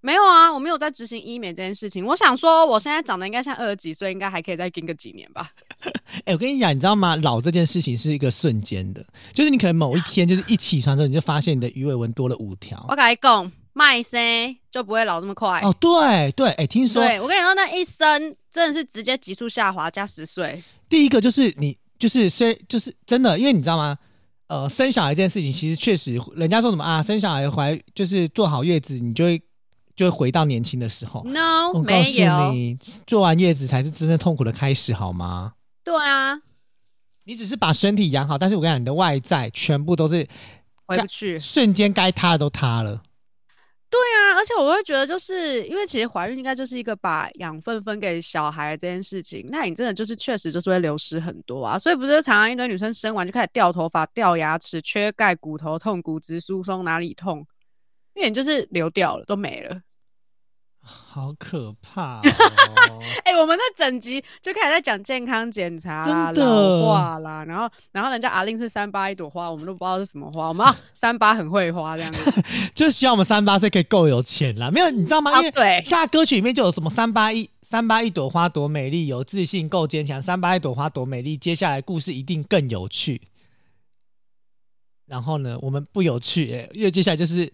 没有啊，我没有在执行医美这件事情。我想说，我现在长得应该像二十几岁，应该还可以再跟个几年吧。[LAUGHS] 哎、欸，我跟你讲，你知道吗？老这件事情是一个瞬间的，就是你可能某一天，就是一起床之后，你就发现你的鱼尾纹多了五条。我跟你讲，卖生就不会老这么快。哦，对对，哎、欸，听说，对我跟你说，那一生真的是直接急速下滑，加十岁。第一个就是你，就是虽就是真的，因为你知道吗？呃，生小孩这件事情，其实确实，人家说什么啊，生小孩怀就是坐好月子，你就会。就会回到年轻的时候。No，我告诉你，坐完月子才是真正痛苦的开始，好吗？对啊，你只是把身体养好，但是我跟你讲，你的外在全部都是回不去，瞬间该塌的都塌了。对啊，而且我会觉得，就是因为其实怀孕应该就是一个把养分分给小孩这件事情，那你真的就是确实就是会流失很多啊。所以不是常常一堆女生生完就开始掉头发、掉牙齿、缺钙、骨头痛、骨质疏松，哪里痛？因为你就是流掉了，都没了。好可怕、哦！[LAUGHS] 哎、欸，我们那整集就开始在讲健康检查啦、的老化啦，然后然后人家阿令是三八一朵花，我们都不知道是什么花。我们啊，[LAUGHS] 三八很会花这样子，[LAUGHS] 就希望我们三八岁可以够有钱啦。没有，你知道吗？因为对，现在歌曲里面就有什么三八一三八一朵花多美丽，有自信够坚强，三八一朵花多美丽。接下来故事一定更有趣。然后呢，我们不有趣、欸，因为接下来就是。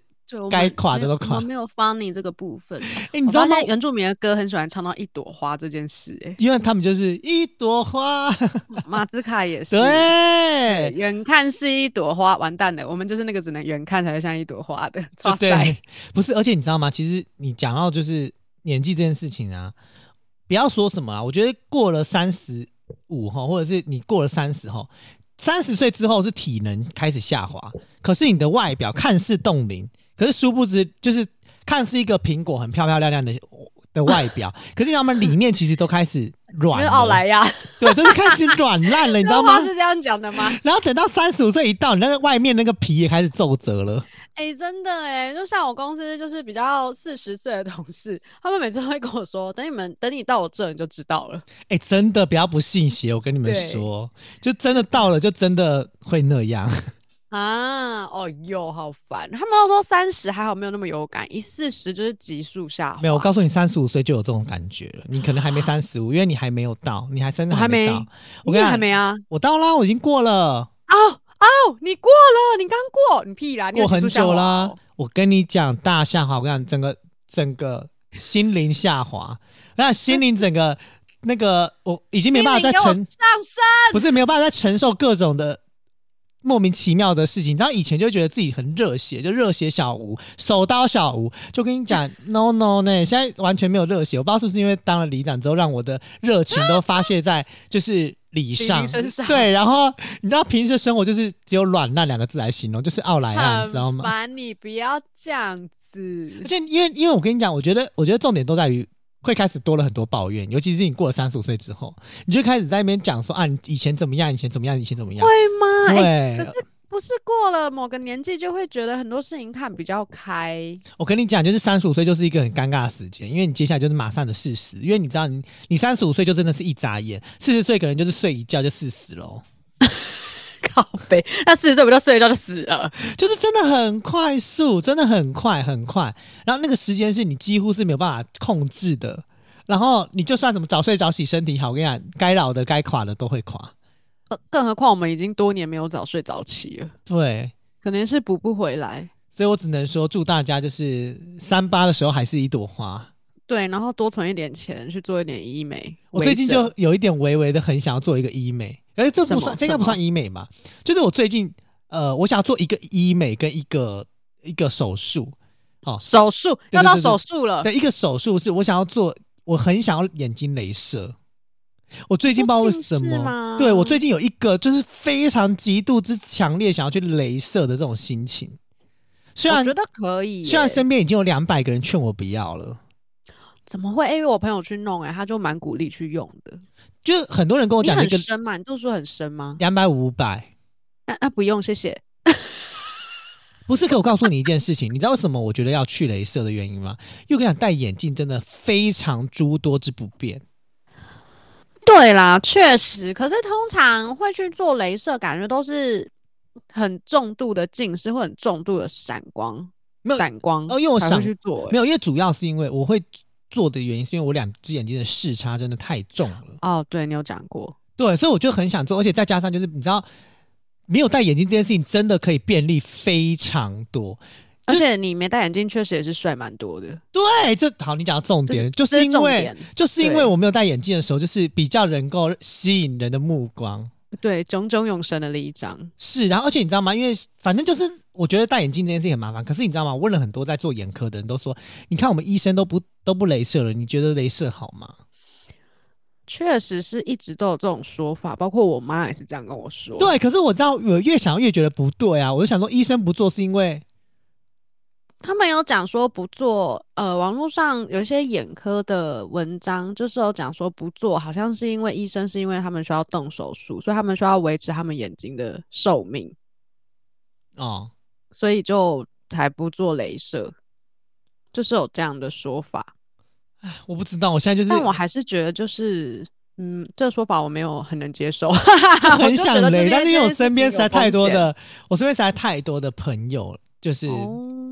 该垮的都垮，我没有 funny 这个部分。哎、欸，你知道吗？原住民的歌很喜欢唱到一朵花这件事、欸，哎，因为他们就是一朵花。马兹卡也 [LAUGHS] 是，对，远看是一朵花，完蛋了，我们就是那个只能远看才会像一朵花的。对，不是，而且你知道吗？其实你讲到就是年纪这件事情啊，不要说什么啊，我觉得过了三十五后，或者是你过了三十后，三十岁之后是体能开始下滑，可是你的外表看似冻龄。可是殊不知，就是看似一个苹果很漂漂亮亮的的外表，[LAUGHS] 可是他们里面其实都开始软了。奥莱呀，对，都是开始软烂了，你知道吗？[LAUGHS] 是这样讲的吗？然后等到三十五岁一到，你那个外面那个皮也开始皱褶了。哎、欸，真的哎，就像我公司就是比较四十岁的同事，他们每次都会跟我说：“等你们，等你到我这，你就知道了。”哎，真的不要不信邪，我跟你们说，就真的到了，就真的会那样。啊，哦哟，好烦！他们都说三十还好，没有那么有感，一四十就是急速下滑。没有，我告诉你，三十五岁就有这种感觉了。你可能还没三十五，因为你还没有到，你还真的还没到。我跟你还没啊？我到啦，我已经过了。哦哦，你过了，你刚过，你屁啦！你过很久啦。我跟你讲，大下滑。我跟你讲，整个整个心灵下滑。那心灵整个那个，我已经没办法再承上升，不是没有办法再承受各种的。莫名其妙的事情，然后以前就觉得自己很热血，就热血小吴，手刀小吴，就跟你讲，[LAUGHS] no no 呢，现在完全没有热血，我不知道是不是因为当了里长之后，让我的热情都发泄在就是礼上，身上，对，然后你知道平时的生活就是只有软烂两个字来形容，就是奥莱啊，你知道吗？烦你不要这样子，而且因为因为我跟你讲，我觉得我觉得重点都在于。会开始多了很多抱怨，尤其是你过了三十五岁之后，你就开始在那边讲说啊，你以前怎么样，以前怎么样，以前怎么样，会吗？对、欸，可是不是过了某个年纪就会觉得很多事情看比较开。我跟你讲，就是三十五岁就是一个很尴尬的时间，因为你接下来就是马上的事实，因为你知道你你三十五岁就真的是一眨眼，四十岁可能就是睡一觉就四十喽。靠北，那四十岁不就睡一觉就死了？就是真的很快速，真的很快很快。然后那个时间是你几乎是没有办法控制的。然后你就算怎么早睡早起，身体好，我跟你讲，该老的该垮的都会垮。更何况我们已经多年没有早睡早起了。对，可能是补不回来。所以我只能说，祝大家就是三八的时候还是一朵花。对，然后多存一点钱去做一点医美。我最近就有一点微微的很想要做一个医美。哎，这不算，这应该不算医美嘛？就是我最近，呃，我想要做一个医美跟一个一个手术。哦，手术要到手术了。对，一个手术是我想要做，我很想要眼睛镭射。我最近不知道为什么，对，我最近有一个就是非常极度之强烈想要去镭射的这种心情。虽然我觉得可以，虽然身边已经有两百个人劝我不要了。怎么会？因为我朋友去弄，哎，他就蛮鼓励去用的。就很多人跟我讲，那个深嘛，你度数很深吗？两百五百，那那不用，谢谢。[LAUGHS] 不是，可我告诉你一件事情，你知道为什么我觉得要去镭射的原因吗？因为我跟你讲，戴眼镜真的非常诸多之不便。对啦，确实。可是通常会去做镭射，感觉都是很重度的近视或很重度的散光，没有散光哦。因为我想去做，没有，因为主要是因为我会做的原因，是因为我两只眼睛的视差真的太重了。哦，对，你有讲过。对，所以我就很想做，而且再加上就是你知道。没有戴眼镜这件事情真的可以便利非常多，而且你没戴眼镜确实也是帅蛮多的。对，这好，你讲到重点，就是因为就是因为我没有戴眼镜的时候，就是比较能够吸引人的目光。对，炯炯有神的那一张是，然后而且你知道吗？因为反正就是我觉得戴眼镜这件事情很麻烦，可是你知道吗？问了很多在做眼科的人都说，你看我们医生都不都不镭射了，你觉得镭射好吗？确实是一直都有这种说法，包括我妈也是这样跟我说。对，可是我知道我越想越觉得不对啊！我就想说，医生不做是因为他们有讲说不做。呃，网络上有一些眼科的文章，就是有讲说不做，好像是因为医生是因为他们需要动手术，所以他们需要维持他们眼睛的寿命。哦，所以就才不做镭射，就是有这样的说法。哎我不知道，我现在就是，但我还是觉得就是，嗯，这个说法我没有很能接受，[LAUGHS] 就很想雷，但是因为我身边实在太多的，我身边实在太多的朋友，就是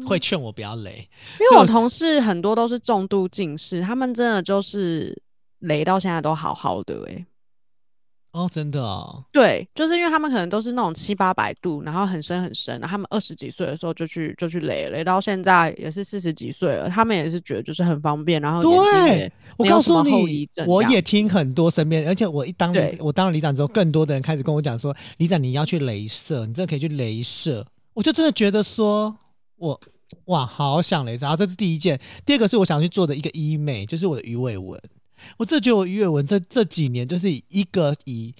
会劝我不要雷，因为我同事很多都是重度近视，他们真的就是雷到现在都好好的，欸，哦，真的哦，对，就是因为他们可能都是那种七八百度，然后很深很深，然后他们二十几岁的时候就去就去雷，雷到现在也是四十几岁了，他们也是觉得就是很方便，然后对，我告诉你，我也听很多身边，而且我一当我当了里长之后，更多的人开始跟我讲说，里长你要去雷射，你真的可以去雷射，我就真的觉得说我哇，好想雷射，然后这是第一件，第二个是我想去做的一个医美，就是我的鱼尾纹。我这觉得我鱼尾纹这这几年就是一个以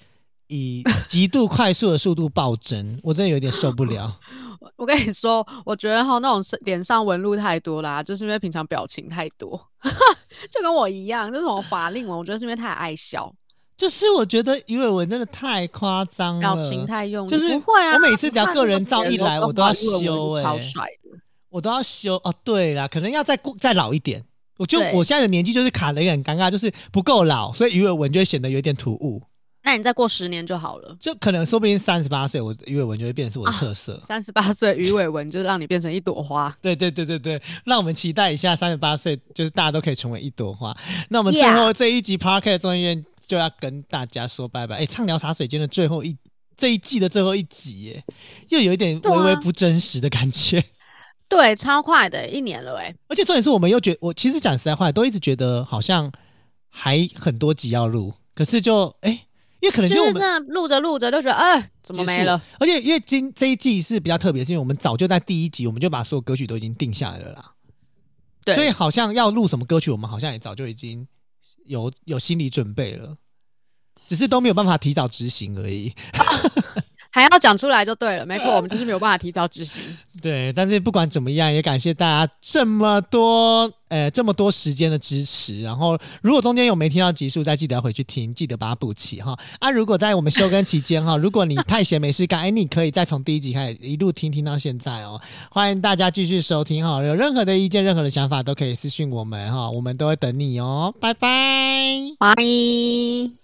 以极度快速的速度暴增，我真的有点受不了。[LAUGHS] 我跟你说，我觉得哈那种脸上纹路太多啦，就是因为平常表情太多，[LAUGHS] 就跟我一样，就是法令纹，我觉得是因为太爱笑。就是我觉得鱼尾纹真的太夸张了，表情太用力，就是不会啊。我每次只要个人照一来，我都要修哎、欸，超帅的，我都要修哦。对啦，可能要再过再老一点。我就我现在的年纪就是卡了一个很尴尬，就是不够老，所以鱼尾纹就会显得有点突兀。那你再过十年就好了，就可能说不定三十八岁，我鱼尾纹就会变成是我的特色。三十八岁鱼尾纹就让你变成一朵花。[LAUGHS] 对对对对对，让我们期待一下三十八岁，就是大家都可以成为一朵花。那我们最后这一集 Podcast 中医院就要跟大家说拜拜。哎，畅聊茶水间的最后一这一季的最后一集，耶，又有一点微微不真实的感觉。对，超快的一年了哎！而且重点是我们又觉得，我其实讲实在话，都一直觉得好像还很多集要录，可是就哎，因为可能就我们录着录着就觉得哎，怎么没了？而且因为今这一季是比较特别，是因为我们早就在第一集我们就把所有歌曲都已经定下来了啦。对，所以好像要录什么歌曲，我们好像也早就已经有有心理准备了，只是都没有办法提早执行而已。[LAUGHS] 还要讲出来就对了，没错，[LAUGHS] 我们就是没有办法提早执行。对，但是不管怎么样，也感谢大家这么多，呃，这么多时间的支持。然后，如果中间有没听到集数，再记得回去听，记得把它补齐哈。啊，如果在我们休更期间哈，[LAUGHS] 如果你太闲没事干，哎，你可以再从第一集开始一路听听到现在哦。欢迎大家继续收听哈，有任何的意见、任何的想法都可以私信我们哈，我们都会等你哦。拜拜，拜。